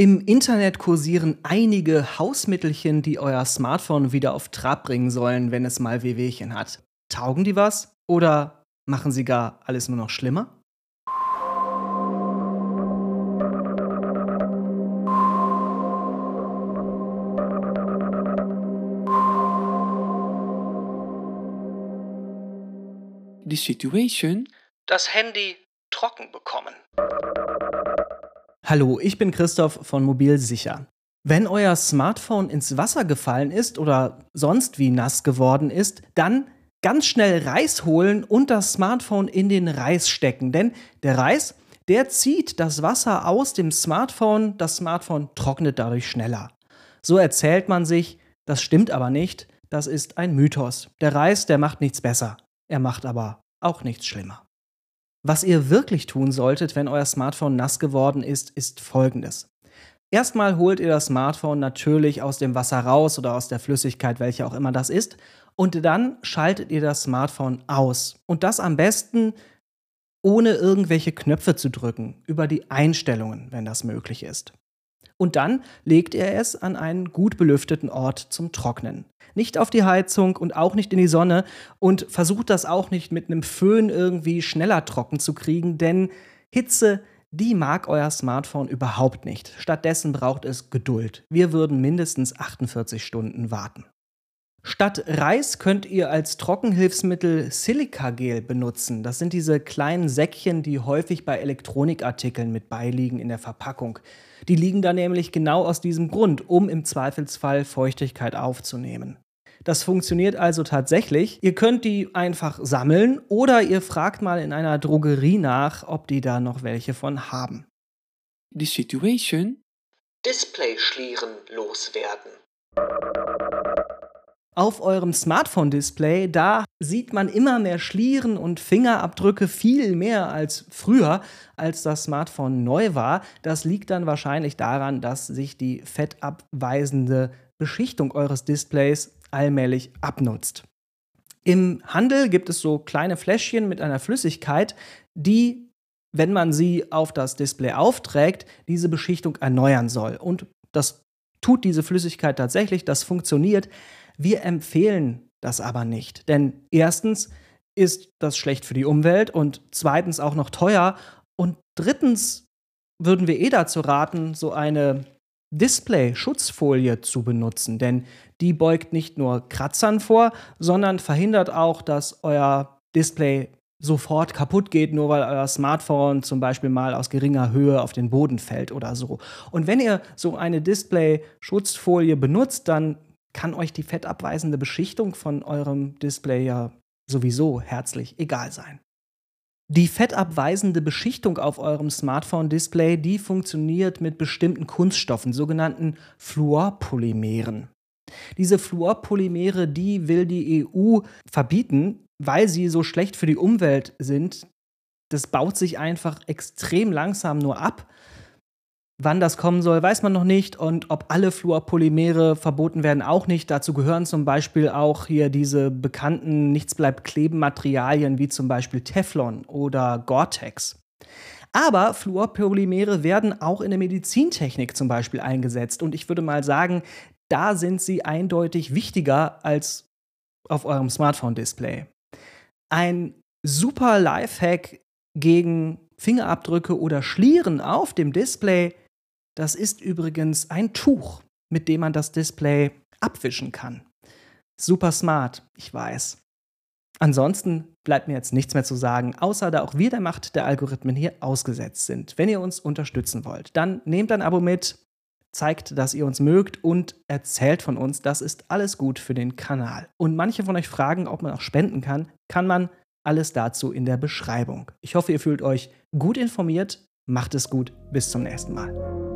Im Internet kursieren einige Hausmittelchen, die euer Smartphone wieder auf Trab bringen sollen, wenn es mal Wehwehchen hat. Taugen die was oder machen sie gar alles nur noch schlimmer? The situation Das Handy trocken bekommen. Hallo, ich bin Christoph von Mobil Sicher. Wenn euer Smartphone ins Wasser gefallen ist oder sonst wie nass geworden ist, dann ganz schnell Reis holen und das Smartphone in den Reis stecken. Denn der Reis, der zieht das Wasser aus dem Smartphone, das Smartphone trocknet dadurch schneller. So erzählt man sich, das stimmt aber nicht, das ist ein Mythos. Der Reis, der macht nichts besser, er macht aber auch nichts schlimmer. Was ihr wirklich tun solltet, wenn euer Smartphone nass geworden ist, ist folgendes. Erstmal holt ihr das Smartphone natürlich aus dem Wasser raus oder aus der Flüssigkeit, welche auch immer das ist, und dann schaltet ihr das Smartphone aus. Und das am besten ohne irgendwelche Knöpfe zu drücken, über die Einstellungen, wenn das möglich ist. Und dann legt ihr es an einen gut belüfteten Ort zum Trocknen. Nicht auf die Heizung und auch nicht in die Sonne und versucht das auch nicht mit einem Föhn irgendwie schneller trocken zu kriegen, denn Hitze, die mag euer Smartphone überhaupt nicht. Stattdessen braucht es Geduld. Wir würden mindestens 48 Stunden warten. Statt Reis könnt ihr als Trockenhilfsmittel Silicagel benutzen. Das sind diese kleinen Säckchen, die häufig bei Elektronikartikeln mit beiliegen in der Verpackung. Die liegen da nämlich genau aus diesem Grund, um im Zweifelsfall Feuchtigkeit aufzunehmen. Das funktioniert also tatsächlich. Ihr könnt die einfach sammeln oder ihr fragt mal in einer Drogerie nach, ob die da noch welche von haben. The situation Display-Schlieren loswerden. Auf eurem Smartphone-Display, da sieht man immer mehr Schlieren und Fingerabdrücke, viel mehr als früher, als das Smartphone neu war. Das liegt dann wahrscheinlich daran, dass sich die fettabweisende Beschichtung eures Displays allmählich abnutzt. Im Handel gibt es so kleine Fläschchen mit einer Flüssigkeit, die, wenn man sie auf das Display aufträgt, diese Beschichtung erneuern soll. Und das tut diese Flüssigkeit tatsächlich, das funktioniert. Wir empfehlen das aber nicht, denn erstens ist das schlecht für die Umwelt und zweitens auch noch teuer. Und drittens würden wir eh dazu raten, so eine Display-Schutzfolie zu benutzen, denn die beugt nicht nur Kratzern vor, sondern verhindert auch, dass euer Display sofort kaputt geht, nur weil euer Smartphone zum Beispiel mal aus geringer Höhe auf den Boden fällt oder so. Und wenn ihr so eine Display-Schutzfolie benutzt, dann kann euch die fettabweisende Beschichtung von eurem Display ja sowieso herzlich egal sein. Die fettabweisende Beschichtung auf eurem Smartphone-Display, die funktioniert mit bestimmten Kunststoffen, sogenannten Fluorpolymeren. Diese Fluorpolymere, die will die EU verbieten, weil sie so schlecht für die Umwelt sind. Das baut sich einfach extrem langsam nur ab Wann das kommen soll, weiß man noch nicht. Und ob alle Fluorpolymere verboten werden, auch nicht. Dazu gehören zum Beispiel auch hier diese bekannten Nichts bleibt kleben Materialien wie zum Beispiel Teflon oder Gore-Tex. Aber Fluorpolymere werden auch in der Medizintechnik zum Beispiel eingesetzt. Und ich würde mal sagen, da sind sie eindeutig wichtiger als auf eurem Smartphone-Display. Ein super Lifehack gegen Fingerabdrücke oder Schlieren auf dem Display das ist übrigens ein Tuch, mit dem man das Display abwischen kann. Super smart, ich weiß. Ansonsten bleibt mir jetzt nichts mehr zu sagen, außer da auch wir der Macht der Algorithmen hier ausgesetzt sind. Wenn ihr uns unterstützen wollt, dann nehmt ein Abo mit, zeigt, dass ihr uns mögt und erzählt von uns. Das ist alles gut für den Kanal. Und manche von euch fragen, ob man auch spenden kann. Kann man. Alles dazu in der Beschreibung. Ich hoffe, ihr fühlt euch gut informiert. Macht es gut. Bis zum nächsten Mal.